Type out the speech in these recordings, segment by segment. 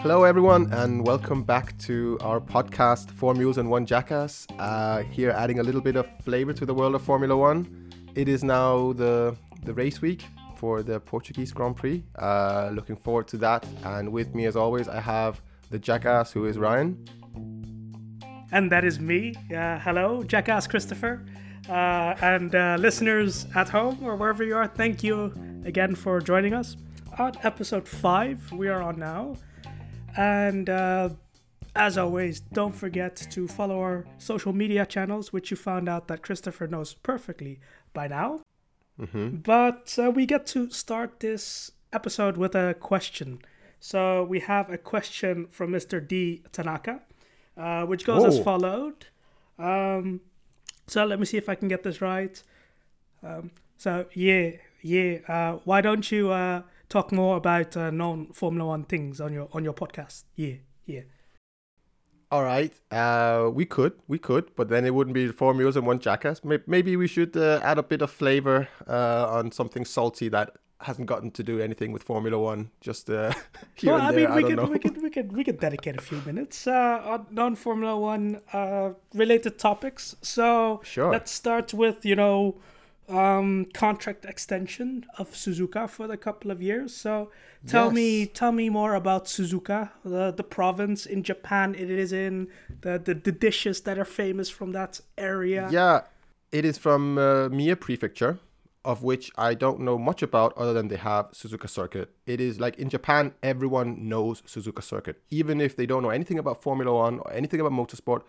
Hello, everyone, and welcome back to our podcast, Four Mules and One Jackass. Uh, here, adding a little bit of flavor to the world of Formula One. It is now the the race week for the Portuguese Grand Prix. Uh, looking forward to that. And with me, as always, I have the Jackass, who is Ryan. And that is me. Uh, hello, Jackass Christopher. Uh, and uh, listeners at home or wherever you are, thank you again for joining us on episode 5 we are on now. And uh, as always, don't forget to follow our social media channels, which you found out that Christopher knows perfectly by now. Mm-hmm. But uh, we get to start this episode with a question. So we have a question from Mr. D. Tanaka, uh, which goes as followed. Um, so let me see if I can get this right. Um, so yeah, yeah. Uh, why don't you uh, talk more about uh, non-Formula One things on your on your podcast? Yeah, yeah. All right, uh, we could, we could, but then it wouldn't be four mules and one jackass. Maybe we should uh, add a bit of flavor uh, on something salty that hasn't gotten to do anything with Formula One. Just uh, here well, and I there. mean, we don't could, know. we could we could we could dedicate a few minutes uh, on non-Formula One uh, related topics. So Sure. let's start with you know um, contract extension of Suzuka for the couple of years. So tell me tell me more about Suzuka, the the province in Japan it is in, the the, the dishes that are famous from that area. Yeah, it is from uh, Mie Prefecture, of which I don't know much about other than they have Suzuka Circuit. It is like in Japan, everyone knows Suzuka Circuit. Even if they don't know anything about Formula One or anything about motorsport,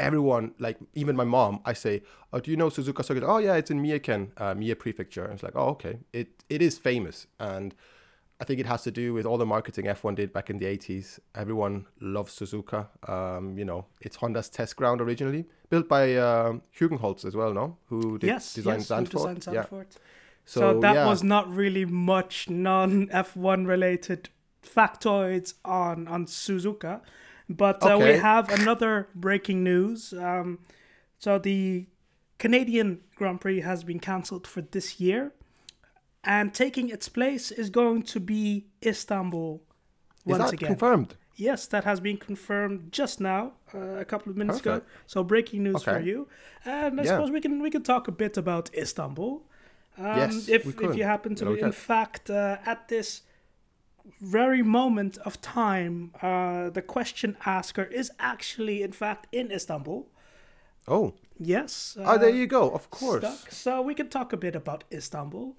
everyone, like even my mom, I say, Oh, do you know Suzuka Circuit? Oh, yeah, it's in Mieken, uh, Mie Prefecture. And it's like, Oh, okay. It It is famous. And I think it has to do with all the marketing F1 did back in the 80s. Everyone loves Suzuka. Um, you know, it's Honda's test ground originally, built by um Hugenholtz as well, no? Who did Yes, design yes, who Zandvoort. designed Yeah. So, So, that yeah. was not really much non F1 related factoids on on Suzuka, but uh, we have another breaking news. Um, so the Canadian Grand Prix has been cancelled for this year, and taking its place is going to be Istanbul Is once that again. confirmed? Yes, that has been confirmed just now, uh, a couple of minutes ago. So breaking news for you, and I Yeah. suppose we can we can talk a bit about Istanbul. Um, Yes, if if you happen to Yeah, be, in fact, uh, at this very moment of time, uh, the question asker is actually, in fact, in Istanbul. Oh, Yes. oh, there uh, you go. Of course. stuck. So we can talk a bit about Istanbul.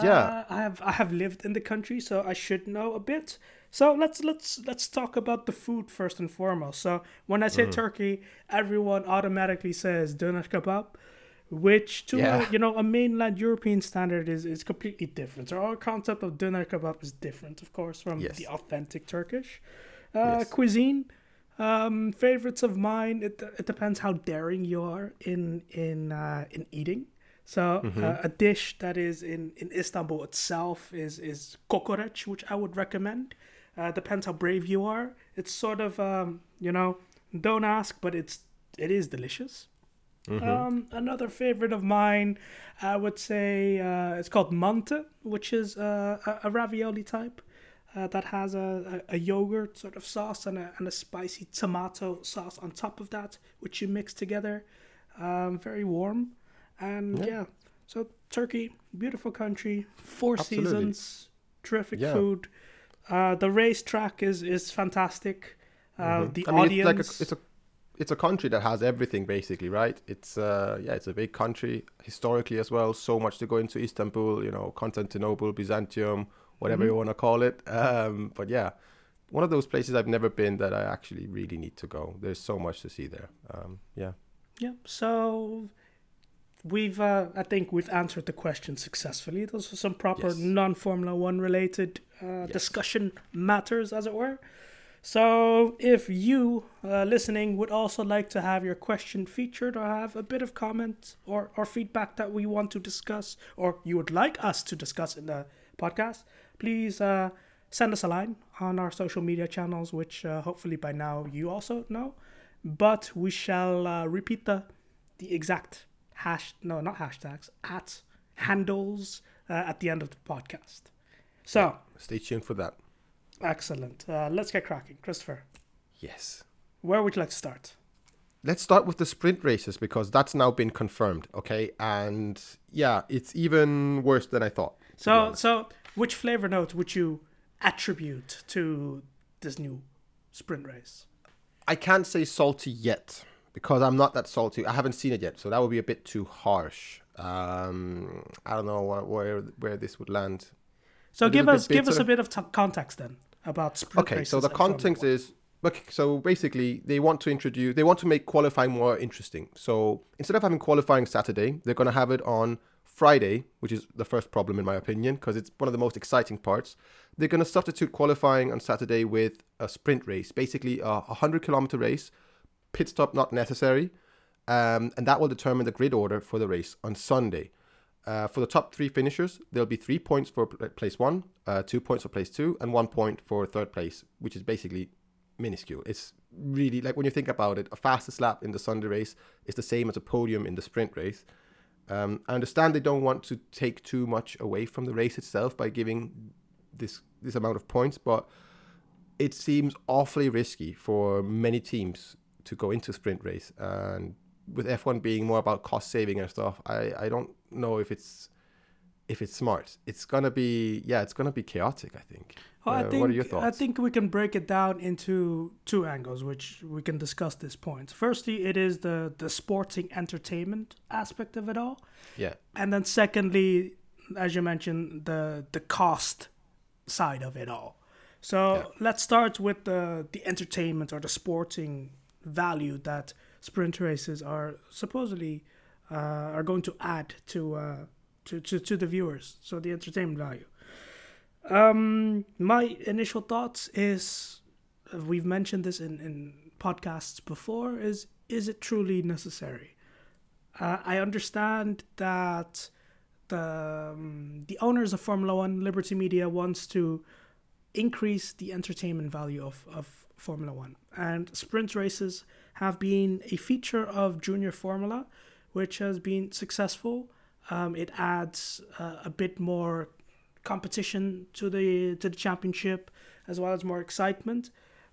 Yeah. Uh, I have I have lived in the country, so I should know a bit. So let's let's let's talk about the food first and foremost. So when I say Mm. Turkey, everyone automatically says doner kebab, which to Yeah. a, you know a mainland European standard is is completely different. So our concept of doner kebab is different, of course, from Yes. the authentic Turkish uh, Yes. cuisine. Um, favorites of mine. It, it depends how daring you are in in uh, in eating. So Mm-hmm. uh, a dish that is in, in Istanbul itself is is kokoreç, which I would recommend. Uh, depends how brave you are. It's sort of um, you know don't ask, but it's it is delicious. Mm-hmm. Um, another favorite of mine, I would say, uh, it's called mante, which is uh, a, a ravioli type uh, that has a, a, a yogurt sort of sauce and a, and a spicy tomato sauce on top of that, which you mix together. Um, very warm. And Yeah. yeah. so Turkey, beautiful country, four Absolutely. seasons, terrific Yeah. food. Uh, the racetrack is, is fantastic. Uh, The Mm-hmm. I mean, audience. it's like a, it's a it's a country that has everything basically, right? It's uh yeah, it's a big country historically as well. So much to go into Istanbul, you know, Constantinople, Byzantium, whatever Mm-hmm. you want to call it. Um, but yeah, one of those places I've never been that I actually really need to go. There's so much to see there. Um, yeah. Yeah. So we've, uh, I think we've answered the question successfully. Those are some proper Yes. non-Formula One related uh, discussion matters, as it were. So if you uh, listening would also like to have your question featured or have a bit of comment or, or feedback that we want to discuss or you would like us to discuss in the podcast, please uh, send us a line on our social media channels, which uh, hopefully by now you also know. But we shall uh, repeat the the exact hash no not hashtags at handles uh, at the end of the podcast. So, Stay tuned for that. Excellent. Uh, let's get cracking. Christopher, Yes. where would you like to start? Let's start with the sprint races because that's now been confirmed. Okay, and yeah, it's even worse than I thought. So, so which flavor note would you attribute to this new sprint race? I can't say salty yet because I'm not that salty. I haven't seen it yet, so that would be a bit too harsh. Um, I don't know where where, where this would land. So give us give us a bit of t- context then about sprint Okay, so the context is okay. So basically, they want to introduce, they want to make qualifying more interesting. So instead of having qualifying Saturday, they're going to have it on Friday, which is the first problem in my opinion, because it's one of the most exciting parts. They're going to substitute qualifying on Saturday with a sprint race, basically a 100 kilometer race, pit stop not necessary, um, and that will determine the grid order for the race on Sunday. Uh, for the top three finishers, there'll be three points for place one, uh, two points for place two, and one point for third place, which is basically minuscule. It's really like when you think about it, a fastest lap in the Sunday race is the same as a podium in the sprint race. Um, I understand they don't want to take too much away from the race itself by giving this this amount of points, but it seems awfully risky for many teams to go into sprint race and with F1 being more about cost saving and stuff, I, I don't know if it's if it's smart. It's gonna be yeah, it's gonna be chaotic. I think. Well, I Uh, think what are your thoughts? I think we can break it down into two angles, which we can discuss this point. Firstly, it is the the sporting entertainment aspect of it all, Yeah, and then secondly, as you mentioned, the the cost side of it all. So Yeah. let's start with the the entertainment or the sporting value that sprint races are supposedly uh, are going to add to, uh, to to to the viewers. So the entertainment value. Um, my initial thoughts is uh, we've mentioned this in, in podcasts before is is it truly necessary? Uh, I understand that the um, the owners of Formula One, Liberty Media, wants to increase the entertainment value of, of Formula One, and sprint races have been a feature of Junior Formula, which has been successful. Um, it adds uh, a bit more competition to the to the championship, as well as more excitement.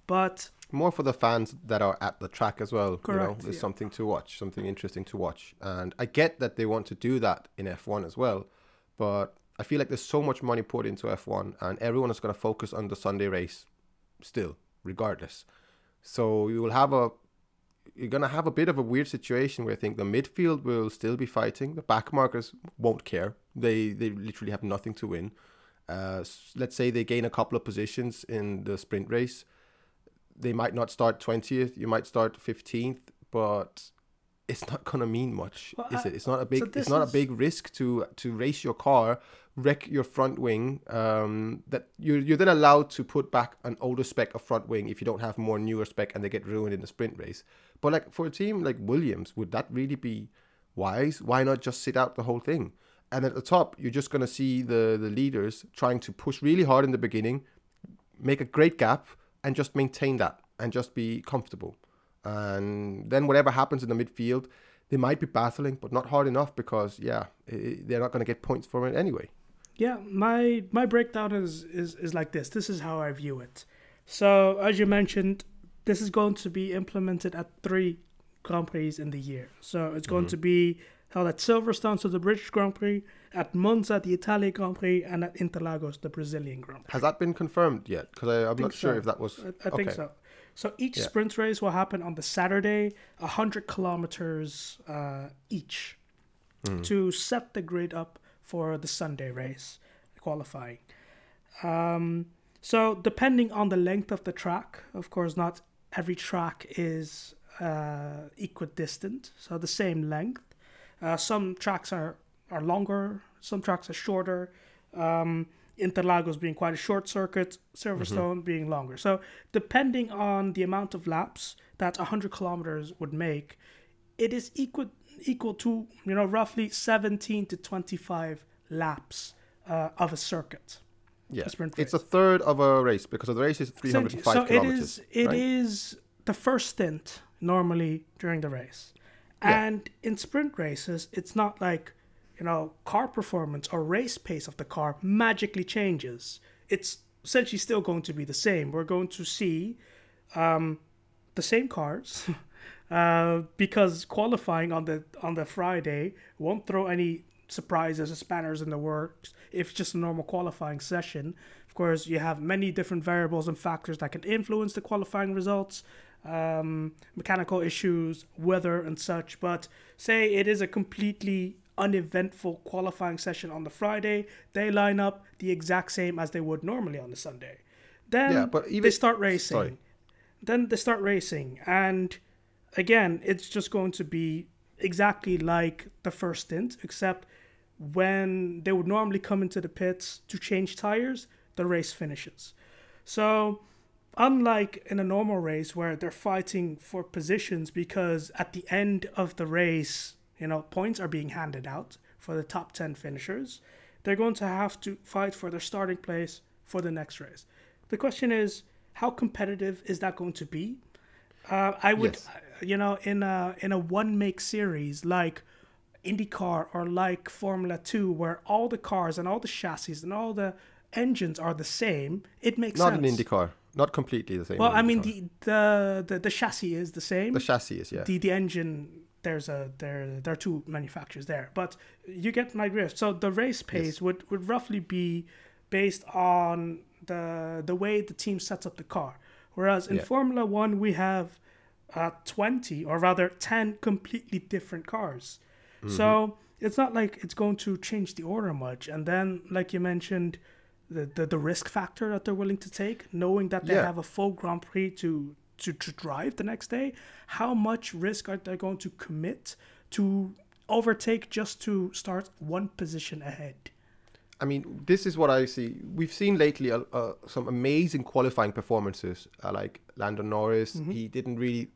But more for the fans that are at the track as well. you know, Correct, there's yeah. something to watch, something interesting to watch, and I get that they want to do that in F1 as well, but I feel like there's so much money poured into F1, and everyone is going to focus on the Sunday race, still, regardless. So you will have a you're gonna have a bit of a weird situation where I think the midfield will still be fighting. The back markers won't care. They they literally have nothing to win. Uh, let's say they gain a couple of positions in the sprint race. They might not start twentieth. You might start fifteenth, but it's not gonna mean much, Well, is I- it? It's not a big. this it's not is- a big risk to to race your car, wreck your front wing. Um, that you're you're then allowed to put back an older spec of front wing if you don't have more newer spec and they get ruined in the sprint race. But like for a team like Williams, would that really be wise? Why not just sit out the whole thing? And at the top, you're just gonna see the the leaders trying to push really hard in the beginning, make a great gap, and just maintain that and just be comfortable. And then whatever happens in the midfield, they might be battling, but not hard enough because yeah, they're not gonna get points from it anyway. Yeah, my my breakdown is, is is like this. This is how I view it. So as you mentioned, this is going to be implemented at three Grand Prix in the year. So it's going to be held at Silverstone, so the British Grand Prix, at Monza, the Italian Grand Prix, and at Interlagos, the Brazilian Grand Prix. Has that been confirmed yet? Because I'm not sure so. if that was. I, I think so. So each Yeah. sprint race will happen on the Saturday, hundred kilometers uh, each, Hmm. to set the grid up for the Sunday race qualifying. Um, so depending on the length of the track, of course, not every track is uh, equidistant, so the same length. Uh, some tracks are are longer, some tracks are shorter. Um, Interlagos being quite a short circuit, Silverstone being longer. So depending on the amount of laps that 100 kilometers would make, it is equal equal to you know roughly 17 to 25 laps uh, of a circuit. Yeah, a it's a third of a race because the race is 305 so kilometers. it is it right? is the first stint normally during the race Yeah. and in sprint races it's not like you know, car performance or race pace of the car magically changes. It's essentially still going to be the same. We're going to see um, the same cars uh, because qualifying on the on the Friday won't throw any surprises or spanners in the works. If it's just a normal qualifying session, of course, you have many different variables and factors that can influence the qualifying results. Um, mechanical issues, weather, and such. But say it is a completely uneventful qualifying session on the Friday, they line up the exact same as they would normally on the Sunday. Then Yeah, but even- they start racing. Sorry. Then they start racing, and again, it's just going to be exactly like the first stint, except when they would normally come into the pits to change tires, the race finishes. So, unlike in a normal race where they're fighting for positions because at the end of the race, you know, points are being handed out for the top 10 finishers, they're going to have to fight for their starting place for the next race. The question is, how competitive is that going to be? Uh, I would, Yes. You know, in a in a one make series like IndyCar or like Formula Two, where all the cars and all the chassis and all the engines are the same, it makes Not sense. an IndyCar. Not completely the same. Well, I mean the, the the the chassis is the same. the chassis is yeah. the the engine there's a there there are two manufacturers there, but you get my drift. So the race pace Yes. would would roughly be based on the the way the team sets up the car. Whereas in Yeah. Formula One we have uh, twenty or rather ten completely different cars. Mm-hmm. So it's not like it's going to change the order much. And then, like you mentioned, the, the, the risk factor that they're willing to take, knowing that they Yeah. have a full Grand Prix to, to, to drive the next day, how much risk are they going to commit to overtake just to start one position ahead? I mean, this is what I see. We've seen lately uh, uh, some amazing qualifying performances, uh, like Lando Norris. Mm-hmm. He didn't really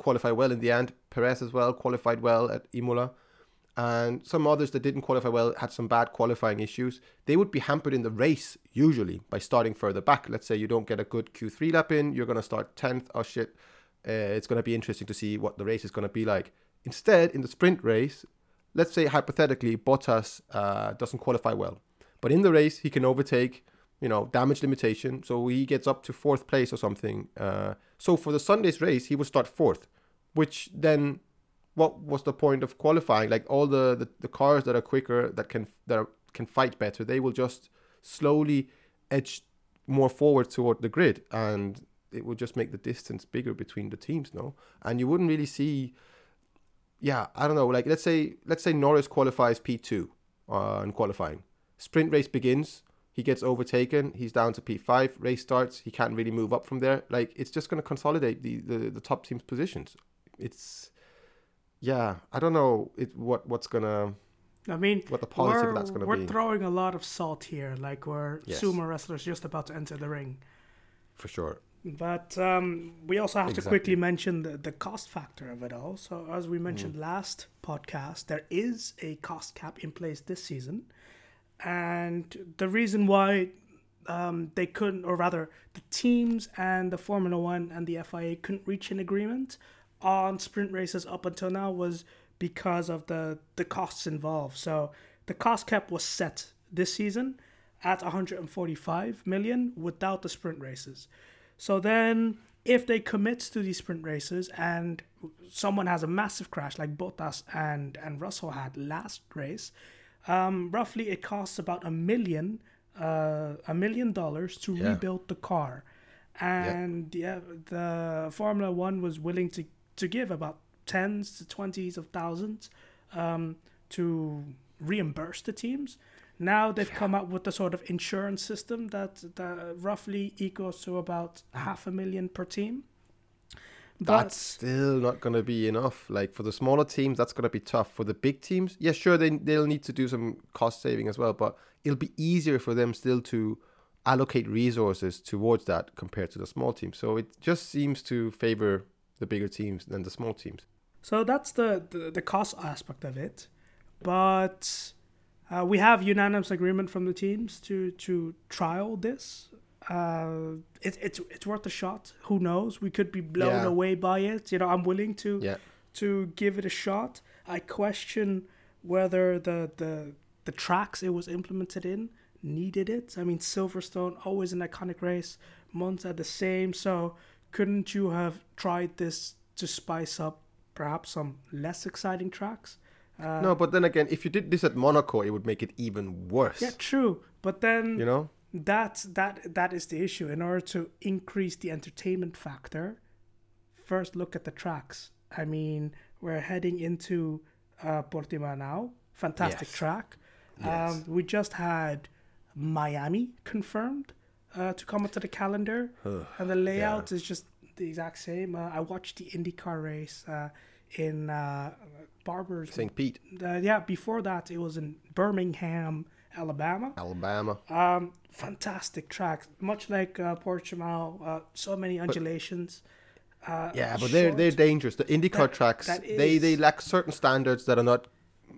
qualify well in the end. Perez as well qualified well at Imola, and some others that didn't qualify well had some bad qualifying issues. They would be hampered in the race usually by starting further back. Let's say you don't get a good Q3 lap in, you're gonna start tenth. Oh shit! Uh, it's gonna be interesting to see what the race is gonna be like. Instead, in the sprint race, let's say hypothetically Bottas uh, doesn't qualify well, but in the race he can overtake, you know, damage limitation, so he gets up to fourth place or something. Uh, so for the Sunday's race, he would start fourth, which then, what was the point of qualifying? Like all the, the, the cars that are quicker, that can that are, can fight better, they will just slowly edge more forward toward the grid, and it would just make the distance bigger between the teams, no? And you wouldn't really see yeah, I don't know. Like let's say let's say Norris qualifies P two uh, in qualifying. Sprint race begins. He gets overtaken. He's down to P five. Race starts. He can't really move up from there. Like it's just going to consolidate the, the the top team's positions. It's yeah. I don't know. It what what's gonna I mean, what the policy we're, of that's gonna be. we're be throwing a lot of salt here, like we're Yes. sumo wrestlers just about to enter the ring. for sure. But um, we also have to quickly mention the, the cost factor of it all. So, as we mentioned Mm. last podcast, there is a cost cap in place this season. And the reason why um, they couldn't, or rather, the teams and the Formula One and the FIA couldn't reach an agreement on sprint races up until now was because of the, the costs involved. So, the cost cap was set this season at 145 million without the sprint races. So then, if they commit to these sprint races and someone has a massive crash like Bottas and and Russell had last race, um, roughly it costs about a million, uh, a million dollars to Yeah. rebuild the car, and yeah, the Formula One was willing to to give about tens to twenties of thousands um, to reimburse the teams. Now they've come up with a sort of insurance system that, that roughly equals to about half a million per team. That's still not going to be enough. Like for the smaller teams, that's going to be tough. For the big teams, yeah, sure, they they'll need to do some cost saving as well, but it'll be easier for them still to allocate resources towards that compared to the small teams. So it just seems to favor the bigger teams than the small teams. So that's the, the, the cost aspect of it. But uh, we have unanimous agreement from the teams to, to trial this. Uh, it, it's it's worth a shot. Who knows? We could be blown Yeah. away by it. You know, I'm willing to Yeah. to give it a shot. I question whether the the the tracks it was implemented in needed it. I mean, Silverstone always an iconic race. Monza the same. So couldn't you have tried this to spice up perhaps some less exciting tracks? Uh, no, but then again, if you did this at Monaco, it would make it even worse. yeah, true. But then You know? That's that that is the issue. In order to increase the entertainment factor, first look at the tracks. I mean, we're heading into uh, Portimao now. Fantastic Yes. track. Yes. Um, we just had Miami confirmed uh, to come onto the calendar, and the layout is just the exact same. Uh, I watched the IndyCar race uh, in uh, Barber's. St. Pete, Uh, yeah, before that it was in Birmingham, Alabama. Alabama. Um, fantastic track, much like uh, Portimao. Uh, so many undulations. Uh, Yeah, but they're they're dangerous. The IndyCar That- tracks, that they they lack certain standards that are not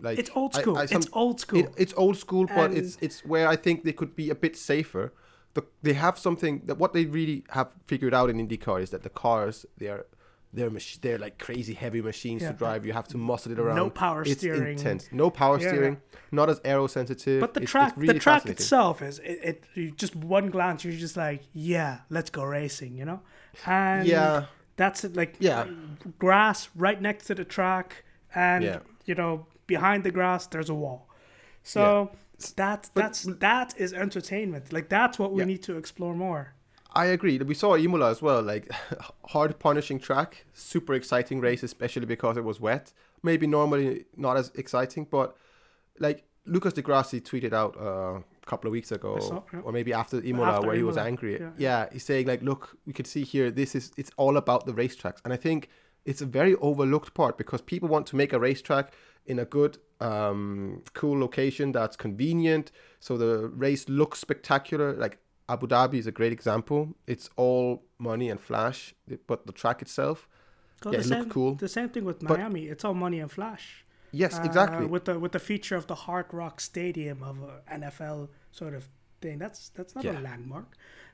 like It's old school. I- some- it's old school. It, it's old school, but it's it's where I think they could be a bit safer. The, they have something that what they really have figured out in IndyCar is that the cars they are they're mach- they're like crazy heavy machines Yeah. to drive. You have to muscle it around. No power it's steering. intense. No power Yeah. steering. Not as aero sensitive. but the It's- track, it's really the track itself is it, it. You just one glance, you're just like, yeah, let's go racing. You know, and Yeah. that's it. Like Yeah. grass right next to the track, and Yeah. you know behind the grass there's a wall. So that But- that's that is entertainment. Like that's what we need to explore more. I agree. We saw Imola as well, like hard punishing track, super exciting race, especially because it was wet. Maybe normally not as exciting, but like Lucas Di Grassi tweeted out uh, a couple of weeks ago, saw, yeah. or maybe after Imola, After where he was angry. yeah. Yeah. he's saying like, look, we could see here, this is it's all about the racetracks, and I think it's a very overlooked part because people want to make a racetrack in a good, um, cool location that's convenient, so the race looks spectacular. Like Abu Dhabi is a great example. It's all money and flash, but the track itself, Well, Yeah, the it same, cool. The same thing with But- Miami. It's all money and flash. yes, Uh, exactly. With the with the feature of the Hard Rock Stadium of a NFL sort of thing. That's that's not Yeah. a landmark.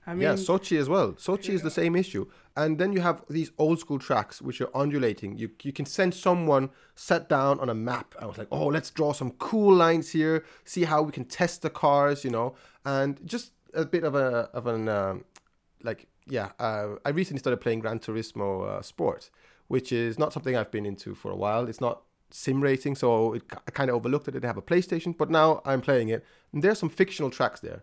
I mean, yeah, Sochi as well. Sochi is the same issue. And then you have these old school tracks which are undulating. You you can send someone sat down on a map. I was like, oh, let's draw some cool lines here. See how we can test the cars, you know, and just a bit of a of an um, like yeah. Uh, I recently started playing Gran Turismo uh, Sport, which is not something I've been into for a while. It's not sim racing, so it, I kind of overlooked it. I have a PlayStation, but now I'm playing it. And there's some fictional tracks there.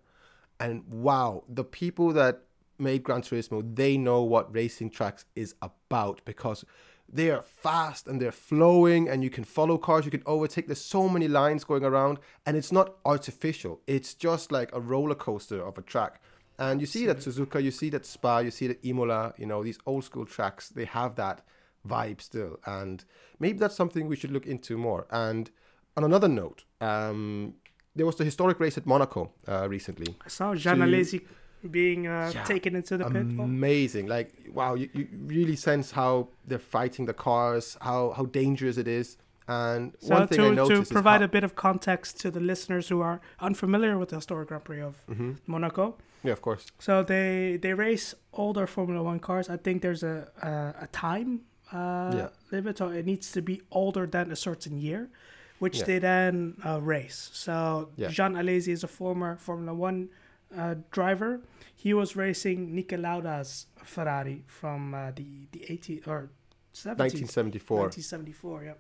And wow, the people that made Gran Turismo, they know what racing tracks is about because they are fast and they're flowing and you can follow cars, you can overtake. There's so many lines going around and it's not artificial. It's just like a roller coaster of a track. And you see that Suzuka, you see that Spa, you see that Imola, you know, these old school tracks, they have that vibe still. And maybe that's something we should look into more. And on another note, um, there was the historic race at Monaco uh, recently. I saw Jean Alesi being uh, Yeah. taken into the pit. Amazing! Like wow, you, you really sense how they're fighting the cars, how how dangerous it is. And So one thing I to, noticed to provide how- a bit of context to the listeners who are unfamiliar with the historic Grand Prix of Mhm. Monaco, yeah, of course, so they they race older Formula One cars. I think there's a a, a time uh, Yeah. limit, so it needs to be older than a certain year, which Yeah. they then uh, race. So Yeah. Jean Alesi is a former Formula One uh, driver. He was racing Niki Lauda's Ferrari from uh, the the 80 or 70s. 1974. 1974, yeah.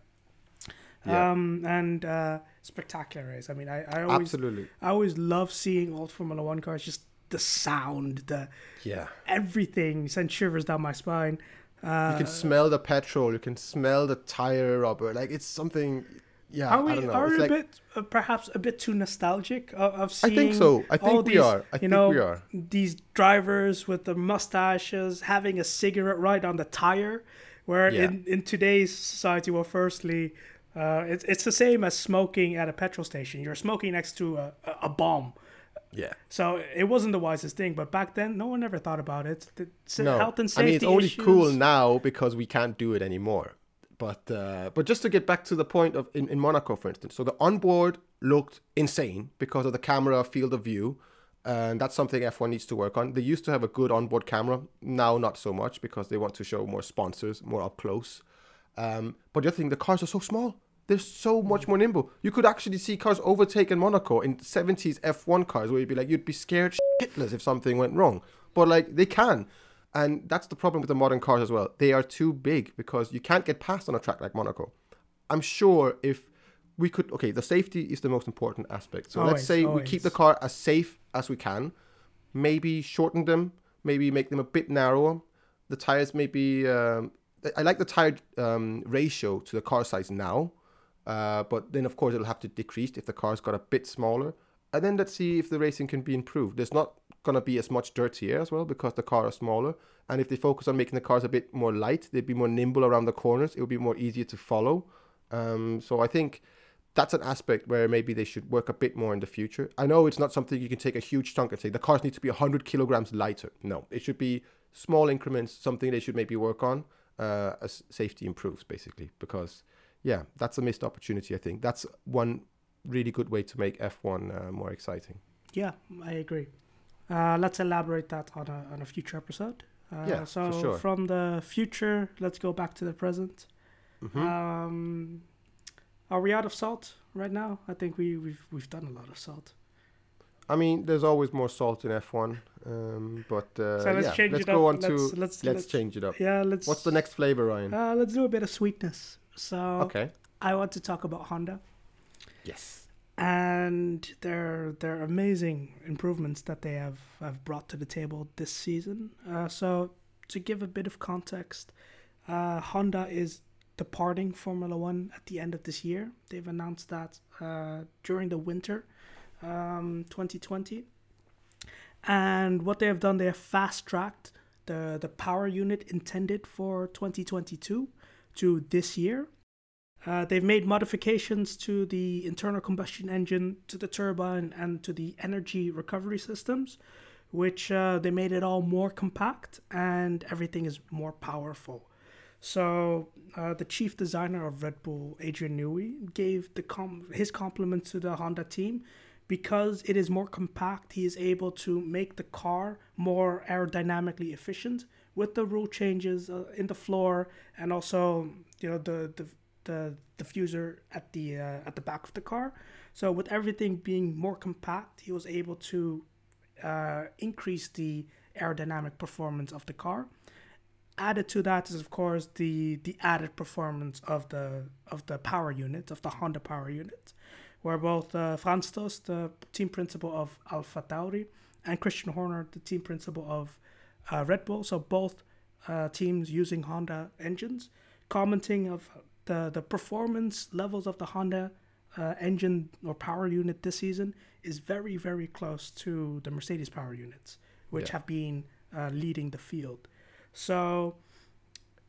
Yeah. Um, and uh, spectacular race. I mean, I, I always Absolutely, I always love seeing old Formula One cars. Just the sound, the yeah. everything sends shivers down my spine. Uh, You can smell the petrol. You can smell the tire rubber. Like it's something. Yeah, are we I don't know. are it's we a like, bit uh, perhaps a bit too nostalgic of, of I seeing? think so. I think we these, are. I you think know, we are. these drivers with the mustaches having a cigarette right on the tire, where Yeah. in, in today's society, well, firstly, uh, it's it's the same as smoking at a petrol station. You're smoking next to a, a, a bomb. Yeah. So it wasn't the wisest thing, but back then, no one ever thought about it. The No, health and I mean it's only issues. cool now because we can't do it anymore. But uh, but just to get back to the point of in, in Monaco, for instance, so the onboard looked insane because of the camera field of view, and that's something F1 needs to work on. They used to have a good onboard camera, now not so much because they want to show more sponsors, more up close. Um, but the other thing, the cars are so small. they're so much more nimble. You could actually see cars overtake in Monaco in 70s F1 cars where you'd be like, you'd be scared shitless if something went wrong. But like, they can. And that's the problem with the modern cars as well. They are too big because you can't get past on a track like Monaco. I'm sure if we could, okay, the safety is the most important aspect. So let's Always, say we keep the car as safe as we can, maybe shorten them, maybe make them a bit narrower. The tires maybe, um, I like the tire um, ratio to the car size now. Uh, but then, of course, it'll have to decrease if the car's got a bit smaller. And then let's see if the racing can be improved. There's not to be as much dirt here as well because the cars are smaller. And if they focus on making the cars a bit more light, they'd be more nimble around the corners. It would be more easier to follow. Um, so I think that's an aspect where maybe they should work a bit more in the future. I know it's not something you can take a huge chunk and say the cars need to be 100 kilograms lighter. No, it should be small increments, something they should maybe work on uh, as safety improves, basically. Because, yeah, that's a missed opportunity, I think. That's one really good way to make F1 uh, more exciting. Yeah, I agree. Uh, let's elaborate that on a on a future episode. Uh, Yeah, for so sure. from the future, let's go back to the present. Mhm. Um, are we out of salt right now? I think we we've we've done a lot of salt. I mean, there's always more salt in F1, um, but uh, So let's yeah, change let's it go up. on let's, to let's, let's, let's change it up. yeah let's. What's the next flavor, Ryan? Uh, let's do a bit of sweetness. So okay. I want to talk about Honda Yes. and they're they're amazing improvements that they have, have brought to the table this season. Uh, so to give a bit of context, uh, Honda is departing Formula One at the end of this year. They've announced that uh, during the winter, um, 2020. And what they have done, they have fast tracked the the power unit intended for 2022 to this year. Uh, they've made modifications to the internal combustion engine, to the turbine, and to the energy recovery systems, which uh, they made it all more compact and everything is more powerful. So uh, the chief designer of Red Bull, Adrian Newey, gave the com- his compliments to the Honda team because it is more compact. He is able to make the car more aerodynamically efficient with the rule changes uh, in the floor and also you know the the the diffuser at the uh, at the back of the car. So with everything being more compact, he was able to uh, increase the aerodynamic performance of the car. Added to that is of course the the added performance of the of the power unit of the Honda power unit, where both uh, Franz Tost, the team principal of Alpha Tauri, and Christian Horner, the team principal of uh, Red Bull, so both uh, teams using Honda engines, commenting of the the performance levels of the Honda uh, engine or power unit this season is very very close to the Mercedes power units, which Yeah. have been uh, leading the field. So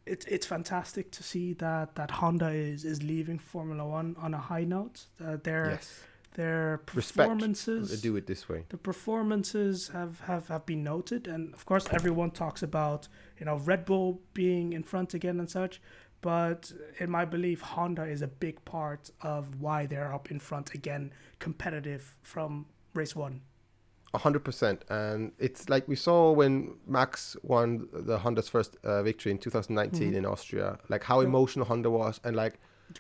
it's it's fantastic to see that that Honda is is leaving Formula One on a high note. Uh, their Yes. their Respect. performances They do it this way. the performances have, have, have been noted and of course everyone talks about you know red bull being in front again and such but in my belief honda is a big part of why they're up in front again competitive from race one A hundred percent, and it's like we saw when Max won the Honda's first uh, victory in 2019 Mhm. in Austria. Like how emotional Honda was, and like,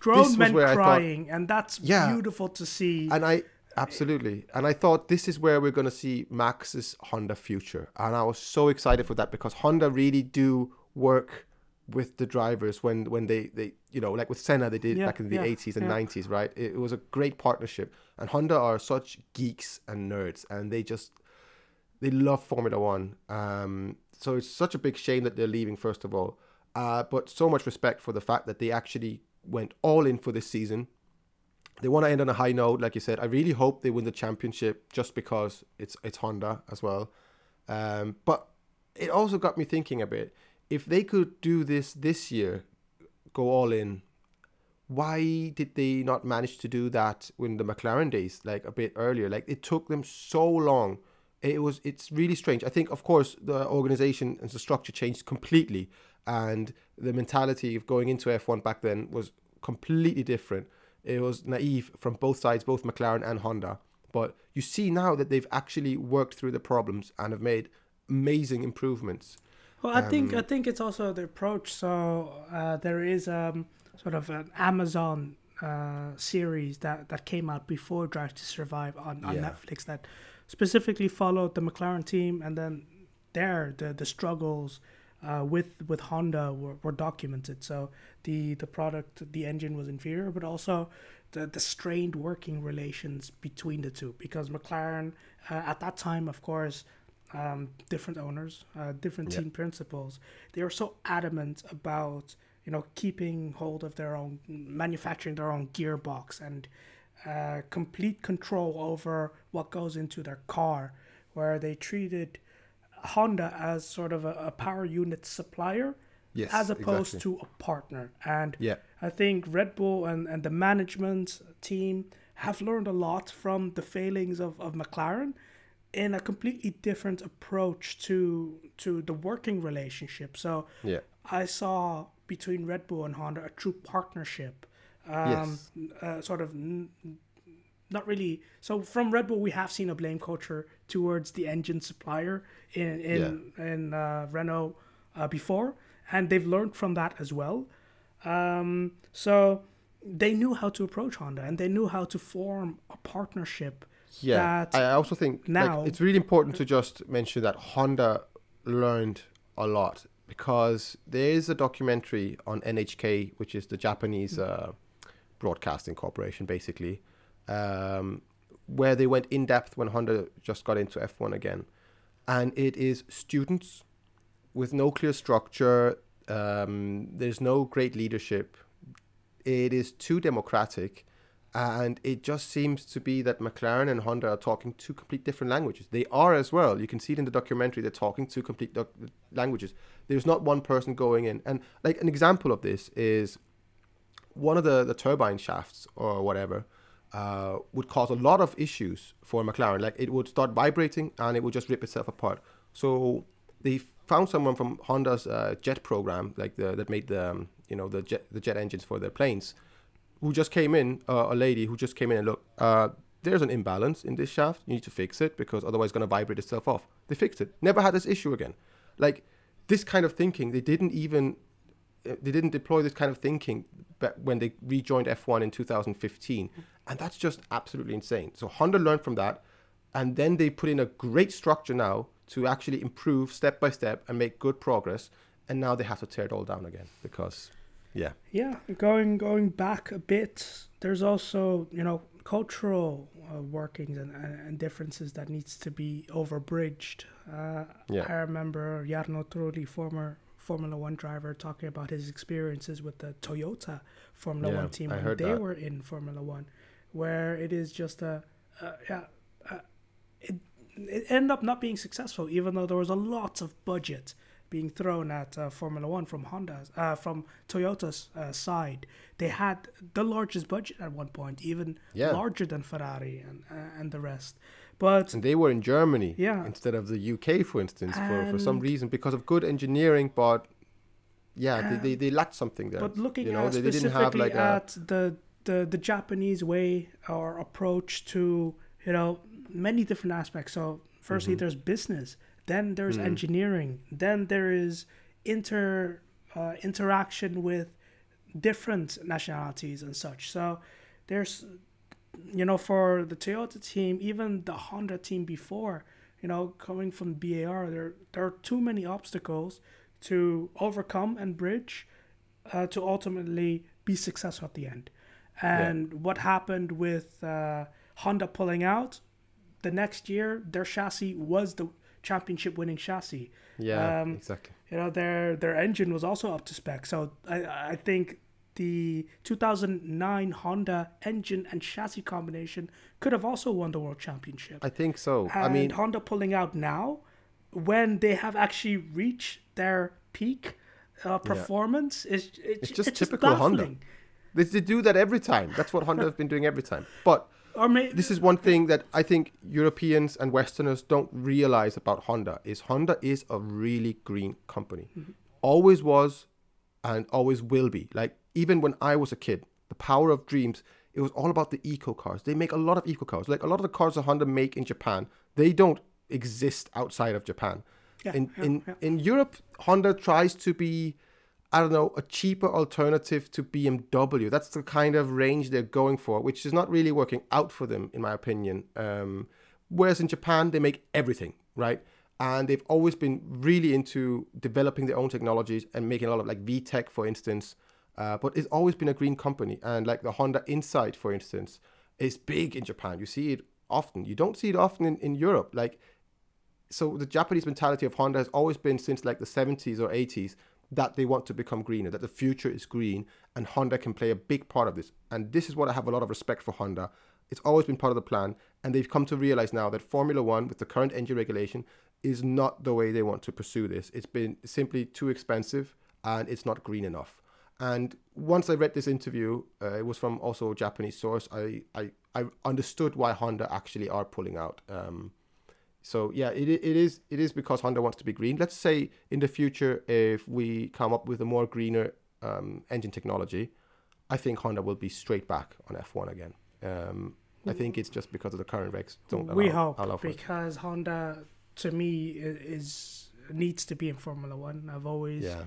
grown men I thought- crying and that's Yeah. beautiful to see and I absolutely, and I thought this is where we're gonna see Max's Honda future, and I was so excited for that because Honda really do work with the drivers when when they they you know like with Senna they did Yeah, back in the yeah, 80s and yeah. 90s, right? It, it was a great partnership, and Honda are such geeks and nerds, and they just they love Formula One. Um, so it's such a big shame that they're leaving, first of all. Uh, but so much respect for the fact that they actually went all in for this season. They want to end on a high note, like you said. I really hope they win the championship just because it's it's Honda as well. Um, but it also got me thinking a bit. If they could do this this year, go all in, why did they not manage to do that in the McLaren days, like a bit earlier? Like it took them so long. It was it's really strange. I think of course the organization and the structure changed completely, and the mentality of going into F1 back then was completely different. It was naive from both sides, both McLaren and Honda. But you see now that they've actually worked through the problems and have made amazing improvements. Well, I think Um, I think it's also the approach. So uh, there is um, sort of an Amazon uh, series that, that came out before Drive to Survive on, on Yeah. Netflix that specifically followed the McLaren team, and then there the the struggles uh, with with Honda were, were documented. So the the product, the engine was inferior, but also the the strained working relations between the two because McLaren uh, at that time, of course. Um, different owners, uh, different Yeah. team principals. They were so adamant about you know keeping hold of their own manufacturing their own gearbox and uh, complete control over what goes into their car where they treated honda as sort of a, a power unit supplier Yes, as opposed exactly. to a partner and Yeah. i think red bull and, and the management team have learned a lot from the failings of, of mclaren in a completely different approach to to the working relationship so Yeah. I saw between Red Bull and Honda a true partnership. Um, Yes. uh, sort of n- not really. So from Red Bull, we have seen a blame culture towards the engine supplier in in in uh, Renault uh, before, and they've learned from that as well. Um, so they knew how to approach Honda, and they knew how to form a partnership. Yeah, I also think now- like, it's really important to just mention that Honda learned a lot because there is a documentary on NHK, which is the Japanese uh, broadcasting corporation, basically, um, where they went in depth when Honda just got into F1 again, and it is students with no clear structure. Um, there's no great leadership. It is too democratic and it just seems to be that McLaren and Honda are talking two complete different languages. They are as well. You can see it in the documentary. They're talking two complete doc- languages. There's not one person going in. And like an example of this is one of the, the turbine shafts or whatever uh, would cause a lot of issues for McLaren. Like it would start vibrating and it would just rip itself apart. So they found someone from Honda's uh, jet program, like the that made the um, you know the jet the jet engines for their planes who just came in, uh, a lady who just came in and look, uh, there's an imbalance in this shaft. You need to fix it because otherwise it's going to vibrate itself off. They fixed it. Never had this issue again. Like this kind of thinking, they didn't even uh, they didn't deploy this kind of thinking when they rejoined F1 in 2015, and that's just absolutely insane. So Honda learned from that, and then they put in a great structure now to actually improve step by step and make good progress. And now they have to tear it all down again because, yeah, Yeah, going going back a bit, there's also you know cultural uh, workings and, and, differences that needs to be overbridged. Uh, Yeah. I remember Jarno Trulli, former Formula One driver, talking about his experiences with the Toyota Formula Yeah, One team I when they that. were in Formula One, where it is just a, uh, yeah, uh, it it ended up not being successful, even though there was a lot of budget being thrown at uh, Formula One from Honda's, uh, from Toyota's uh, side. They had the largest budget at one point, even Yeah. larger than Ferrari and uh, and the rest. But and they were in Germany Yeah. instead of the UK, for instance, for, for some reason because of good engineering. But yeah, they, they, they lacked something there. But looking you know, at they, they didn't have specifically like a at the, the the Japanese way or approach to you know many different aspects. So firstly, Mm-hmm. there's business, then there's Mm. engineering, then there is inter uh, interaction with different nationalities and such. So there's you know for the Toyota team, even the Honda team before, you know, coming from BAR, there there are too many obstacles to overcome and bridge uh, to ultimately be successful at the end. And what happened with uh, Honda pulling out, the next year their chassis was the championship winning chassis. yeah, um, exactly. You know their their engine was also up to spec. So I I think the 2009 Honda engine and chassis combination could have also won the world championship. I think so. And I mean, Honda pulling out now, when they have actually reached their peak uh, performance, is it's, It's just typical Honda. they, they do that every time. That's what Honda have been doing every time. But This is one thing that I think Europeans and Westerners don't realize about Honda is Honda is a really green company. Mm-hmm. Always was and always will be. Like even when I was a kid, the power of dreams, it was all about the eco cars. They make a lot of eco cars. Like a lot of the cars that Honda make in Japan, they don't exist outside of Japan. Yeah, in yeah, in, yeah. in Europe, Honda tries to be I don't know, a cheaper alternative to BMW. That's the kind of range they're going for, which is not really working out for them, in my opinion. Um, whereas in Japan, they make everything, right? And they've always been really into developing their own technologies and making a lot of like VTEC, for instance. Uh, but it's always been a green company. And like the Honda Insight, for instance, is big in Japan. You see it often. You don't see it often in, in Europe. Like, so the Japanese mentality of Honda has always been since like the 70s or 80s that they want to become greener, that the future is green, and Honda can play a big part of this. And this is what I have a lot of respect for Honda. It's always been part of the plan, and they've come to realize now that Formula One, with the current engine regulation, is not the way they want to pursue this. It's been simply too expensive, and it's not green enough. And once I read this interview, uh, it was from also a Japanese source. I, I I understood why Honda actually are pulling out. Um, so yeah, it, it is it is because Honda wants to be green. Let's say in the future, if we come up with a more greener um, engine technology, I think Honda will be straight back on F1 again. Um, I think it's just because of the current regs. Don't we allow, hope allow because it. Honda, to me, is needs to be in Formula One. I've always yeah.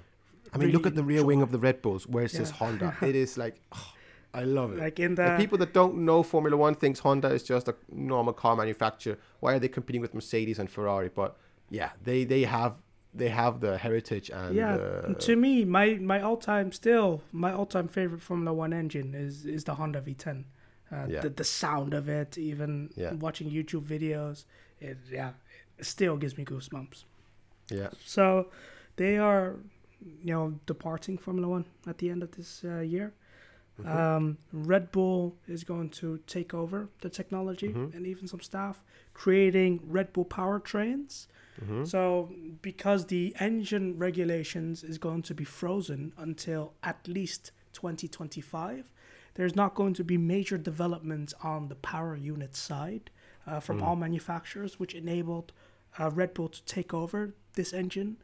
I mean, really look at the rear wing of the Red Bulls where it says yeah. Honda. it is like. Oh, I love it. Like in the, the, people that don't know Formula One thinks Honda is just a normal car manufacturer. Why are they competing with Mercedes and Ferrari? But yeah, they they have they have the heritage and yeah. To me, my my all time still my all time favorite Formula One engine is is the Honda V10. Uh, yeah. the, the sound of it, even yeah. watching YouTube videos, it yeah, it still gives me goosebumps. Yeah. So they are, you know, departing Formula One at the end of this uh, year. Mm-hmm. Um, Red Bull is going to take over the technology mm-hmm. and even some staff, creating Red Bull powertrains. Mm-hmm. So, because the engine regulations is going to be frozen until at least 2025, there's not going to be major developments on the power unit side uh, from mm. all manufacturers, which enabled uh, Red Bull to take over this engine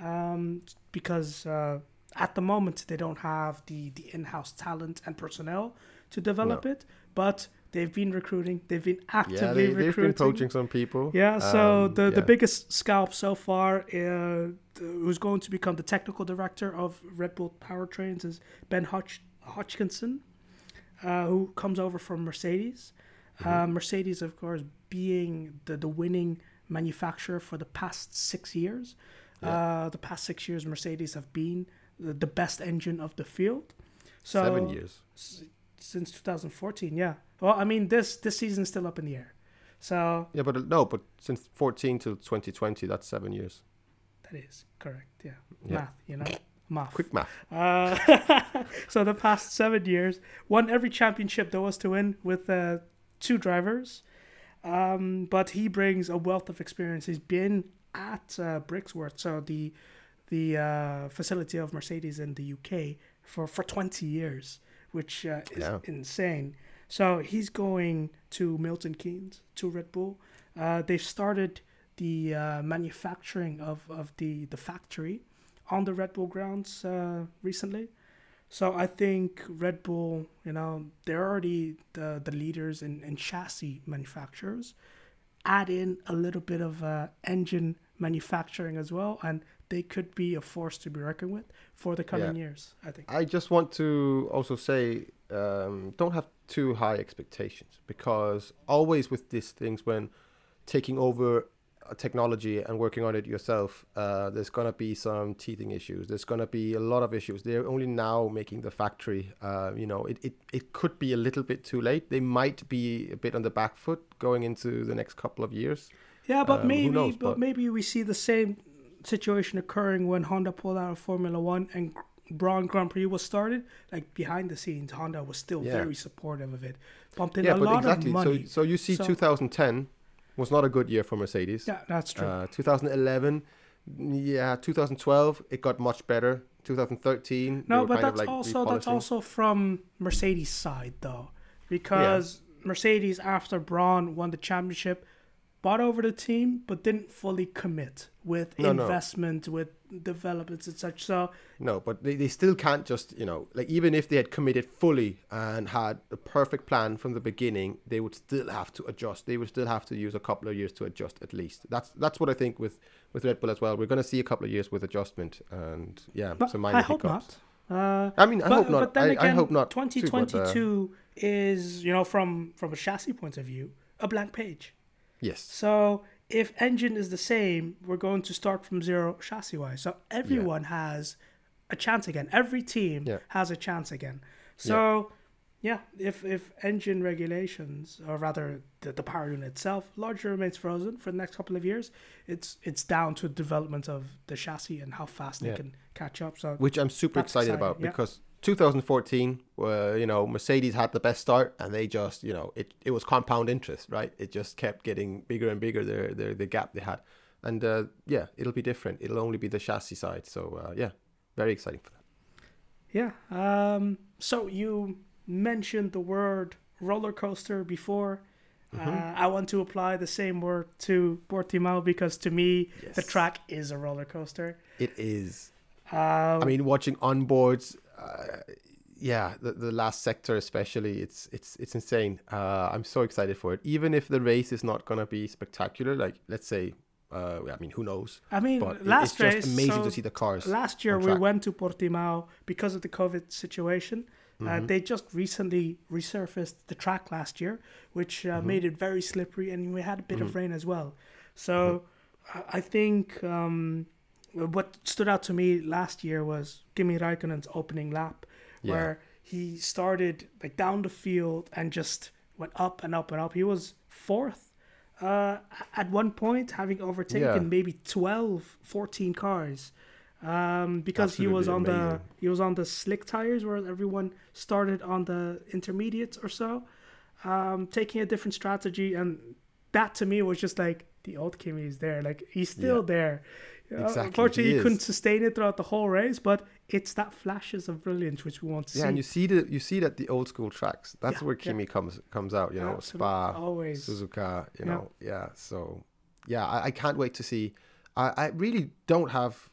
um, because uh, at the moment they don't have the the in-house talent and personnel to develop no. it but they've been recruiting they've been actively yeah, they, recruiting. they've been poaching some people yeah so um, the yeah. the biggest scalp so far uh, who's going to become the technical director of red bull powertrains is ben Hodg- hodgkinson uh, who comes over from mercedes mm-hmm. uh, mercedes of course being the, the winning manufacturer for the past six years yeah. Uh, the past six years mercedes have been the best engine of the field. So seven years s- since 2014. Yeah. Well, I mean this this season's still up in the air. So yeah, but no, but since 14 to 2020, that's seven years. That is correct. Yeah. yeah. Math, you know. Math. Quick math. Uh, so the past seven years, won every championship there was to win with uh, two drivers. Um, but he brings a wealth of experience. He's been at uh, Brixworth, so the the uh, facility of Mercedes in the UK for, for 20 years, which uh, is yeah. insane. So he's going to Milton Keynes, to Red Bull. Uh, they've started the uh, manufacturing of, of the, the factory on the Red Bull grounds uh, recently. So I think Red Bull, you know, they're already the, the leaders in, in chassis manufacturers. Add in a little bit of uh, engine manufacturing as well, and they could be a force to be reckoned with for the coming yeah. years. I think. I just want to also say, um, don't have too high expectations because always with these things, when taking over a technology and working on it yourself, uh, there's gonna be some teething issues. There's gonna be a lot of issues. They're only now making the factory. Uh, you know, it, it it could be a little bit too late. They might be a bit on the back foot going into the next couple of years. Yeah, but um, maybe, knows, but, but, maybe we see the same situation occurring when Honda pulled out of Formula One and Brawn Grand Prix was started, like behind the scenes, Honda was still yeah. very supportive of it, pumped in yeah, a lot exactly. of money. So, so you see, so, 2010 was not a good year for Mercedes. Yeah, that's true. Uh, 2011, yeah, 2012 it got much better. 2013, no, but that's like also that's also from Mercedes' side though, because yeah. Mercedes after Brawn won the championship bought over the team, but didn't fully commit with No, no. investment, with developments and such. So No, but they, they still can't just, you know, like even if they had committed fully and had a perfect plan from the beginning, they would still have to adjust. They would still have to use a couple of years to adjust at least. That's that's what I think with, with Red Bull as well. We're going to see a couple of years with adjustment and yeah, but some minor I hope hiccups. not. Uh, I mean, I but, hope not. But then I, again, I hope not. too, but, uh, 2022 is, you know, from from a chassis point of view, a blank page. Yes. So if engine is the same, we're going to start from zero chassis wise. So everyone has a chance again. Every team Yeah. has a chance again. So yeah, if if engine regulations or rather the, the power unit itself largely remains frozen for the next couple of years, it's it's down to development of the chassis and how fast Yeah. they can catch up. So Which I'm super excited exciting, about yeah. because 2014, uh, you know, Mercedes had the best start and they just, you know, it, it was compound interest, right? It just kept getting bigger and bigger, their, their, the gap they had. And uh, yeah, it'll be different. It'll only be the chassis side. So uh, yeah, very exciting for that. Yeah. Um, so you mentioned the word roller coaster before. Mm-hmm. Uh, I want to apply the same word to Portimao because to me, the track is a roller coaster. It is. Um, I mean, watching onboards, uh, yeah, the, the last sector especially, it's it's it's insane. Uh, I'm so excited for it. Even if the race is not gonna be spectacular, like let's say, uh, I mean, who knows? I mean, But last it's just race, amazing so to see the cars. last year we went to Portimao because of the COVID situation. Uh, Mm-hmm. they just recently resurfaced the track last year, which uh, Mm-hmm. made it very slippery, and we had a bit of rain as well. So I I think um, what stood out to me last year was Kimi Raikkonen's opening lap, Yeah. where he started like down the field and just went up and up and up. He was fourth uh, at one point, having overtaken Yeah. maybe 12, 14 cars. Um, because he was on Absolutely the he was on the slick tires, where everyone started on the intermediates or so, um, taking a different strategy, and that to me was just like the old Kimi is there, like he's still Yeah. there. Exactly, Unfortunately, he he, couldn't sustain it throughout the whole race, but it's that flashes of brilliance which we want to Yeah, see. and you see the you see that the old school tracks. That's Yeah, where yeah. Kimi comes comes out. You know, Absolutely, Spa, always. Suzuka. You Yeah. know, yeah. So yeah, I, I can't wait to see. I, I really don't have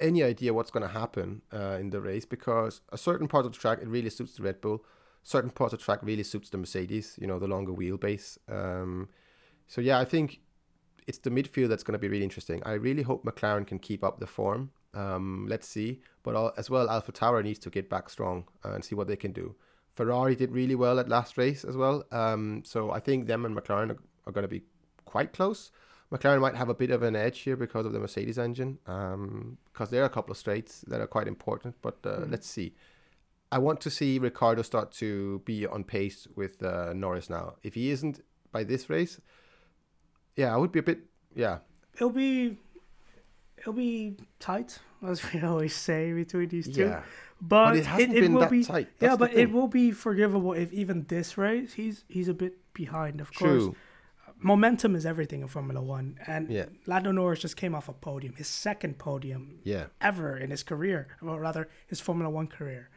any idea what's going to happen uh, in the race because a certain part of the track it really suits the Red Bull. Certain parts of the track really suits the Mercedes. You know, the longer wheelbase. Um, so yeah, I think it's the midfield that's going to be really interesting. I really hope McLaren can keep up the form. Um, let's see, but all, as well, AlphaTauri needs to get back strong and see what they can do. Ferrari did really well at last race as well. Um, so I think them and McLaren are, are going to be quite close. McLaren might have a bit of an edge here because of the Mercedes engine, um, because there are a couple of straights that are quite important. But uh, let's see. I want to see Ricciardo start to be on pace with uh, Norris now. If he isn't by this race, yeah, I would be a bit, yeah, it'll be it'll be tight, as we always say between these two. yeah. But, But it hasn't been will that be, tight. Yeah, That's the but it will be forgivable if even this race he's he's a bit behind. Of course, True. momentum is everything in Formula One, and Yeah. Lando Norris just came off a podium, his second podium Yeah. ever in his career, or rather his Formula One career.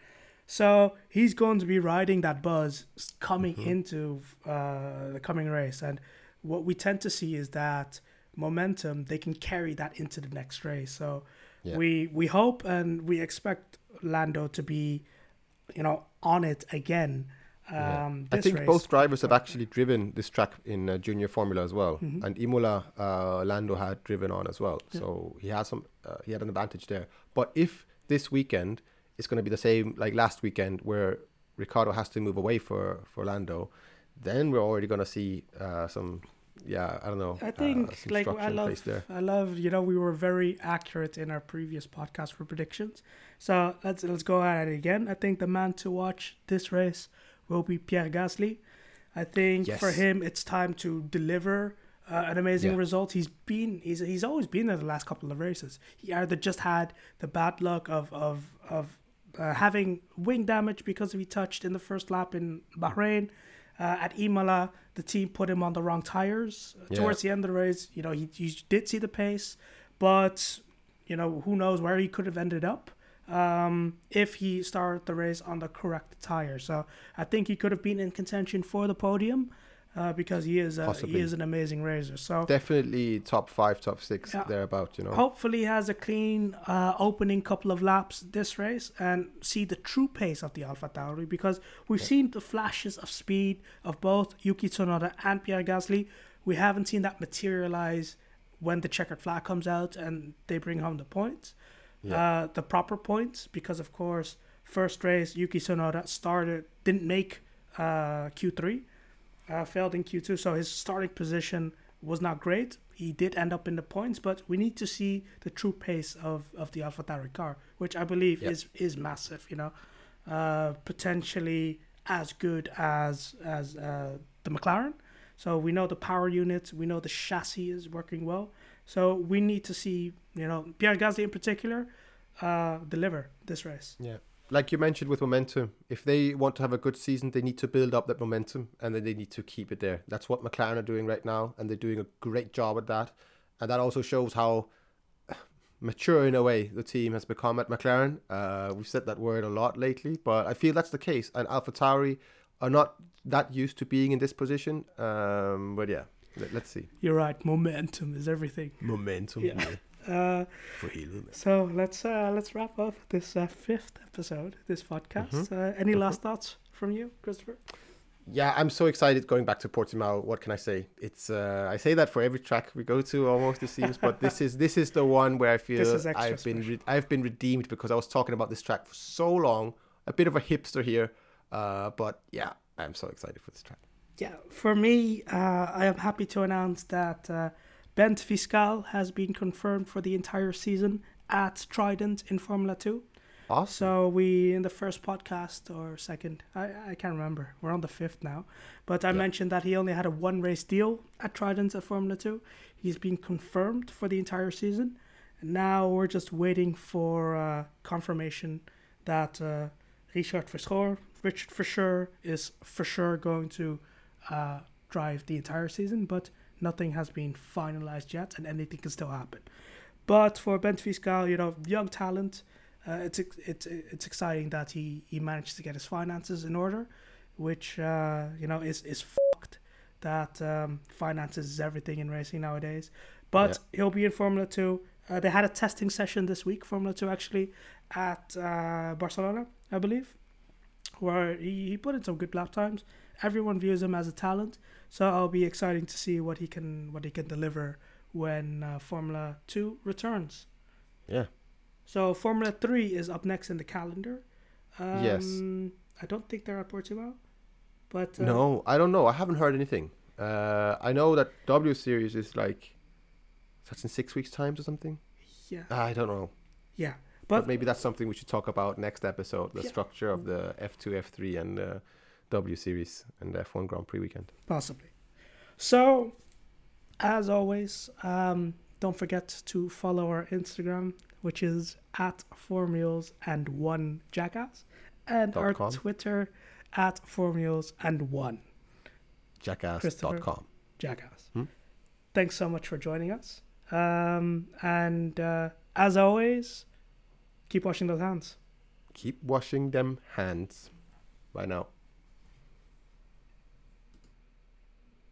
So he's going to be riding that buzz coming Mm-hmm. into uh, the coming race, and what we tend to see is that momentum they can carry that into the next race. So Yeah. we we hope and we expect Lando to be, you know, on it again. Yeah. Um, I think race. both drivers have actually driven this track in uh, junior formula as well, Mm-hmm. and Imola uh, Lando had driven on as well, so he has some uh, he had an advantage there. But if this weekend is going to be the same like last weekend, where Ricciardo has to move away for for Lando, then we're already going to see uh, some yeah I don't know I uh, think some like I love. I love you know we were very accurate in our previous podcast for predictions. So let's let's go at it again. I think the man to watch this race will be Pierre Gasly. I think for him it's time to deliver uh, an amazing Yeah. result. He's been he's he's always been there the last couple of races. He either just had the bad luck of of of uh, having wing damage because he touched in the first lap in Bahrain. Uh, at Imola, the team put him on the wrong tires Yeah. towards the end of the race. You know, he, he did see the pace, but you know who knows where he could have ended up um, if he started the race on the correct tire. So I think he could have been in contention for the podium. Uh, because he is a, he is an amazing racer. So Definitely top five, top six, Yeah. thereabout. You know. hopefully he has a clean uh, opening couple of laps this race and see the true pace of the Alpha Tauri because we've seen the flashes of speed of both Yuki Tsunoda and Pierre Gasly. We haven't seen that materialize when the checkered flag comes out and they bring home the points, Yeah. uh, the proper points because of course first race Yuki Tsunoda started didn't make uh, Q3, uh, failed in Q2, so his starting position was not great. He did end up in the points, but we need to see the true pace of, of the AlphaTauri car, which I believe Yeah. is is massive. You know, uh, potentially as good as as uh, the McLaren. So we know the power unit, we know the chassis is working well. So we need to see, you know, Pierre Gasly in particular, uh, deliver this race. Yeah. Like you mentioned with momentum, if they want to have a good season, they need to build up that momentum and then they need to keep it there. That's what McLaren are doing right now, and they're doing a great job at that. And that also shows how mature, in a way, the team has become at McLaren. Uh, we've said that word a lot lately, but I feel that's the case. And AlphaTauri are not that used to being in this position. Um, but yeah, let, let's see. You're right, momentum is everything. Momentum. Yeah. Uh, For helvete. so let's uh, let's wrap up this uh, fifth episode, this podcast. Mhm. Uh, any Mhm. last thoughts from you, Christopher? Yeah, I'm so excited going back to Portimao. What can I say? It's uh, I say that for every track we go to almost it seems, but this is this is the one where I feel I've been re- I've been redeemed because I was talking about this track for so long. A bit of a hipster here, uh, but yeah, I'm so excited for this track. Yeah, for me, uh, I am happy to announce that uh, Bent Viscaal has been confirmed for the entire season at Trident in Formula Two. Awesome. So we in the first podcast or second, I, I can't remember. We're on the fifth now, but I Yeah. mentioned that he only had a one race deal at Trident at Formula Two. He's been confirmed for the entire season. And now we're just waiting for uh, confirmation that uh, Richard Verschoor, Richard Verschoor is for sure going to uh, drive the entire season, but nothing has been finalized yet, and anything can still happen. But for Viscaal, you know, young talent, uh, it's it's it's exciting that he, he managed to get his finances in order, which uh, you know is is fucked. That um, finances is everything in racing nowadays. But he'll be in Formula Two. Uh, they had a testing session this week, Formula Two actually, at uh, Barcelona, I believe, where he, he put in some good lap times. Everyone views him as a talent, so I'll be exciting to see what he can what he can deliver when uh, Formula Two returns. Yeah. So Formula Three is up next in the calendar. Um, Yes. I don't think they're at Portimao, but uh, No, I don't know. I haven't heard anything. Uh, I know that W Series is like that's in six weeks' times or something. Yeah, I don't know. yeah. But, But, maybe that's something we should talk about next episode. The Yeah. structure of the F2, F3, and uh, W Series and the F1 Grand Prix weekend. possibly. So, as always, um, don't forget to follow our Instagram, which is at four mules and one jackass, and Dot our com. Twitter at four mules and one Jackass.com. jackass. Hmm? Thanks so much for joining us. Um, and uh, as always, keep washing those hands. Keep washing them hands. Bye now.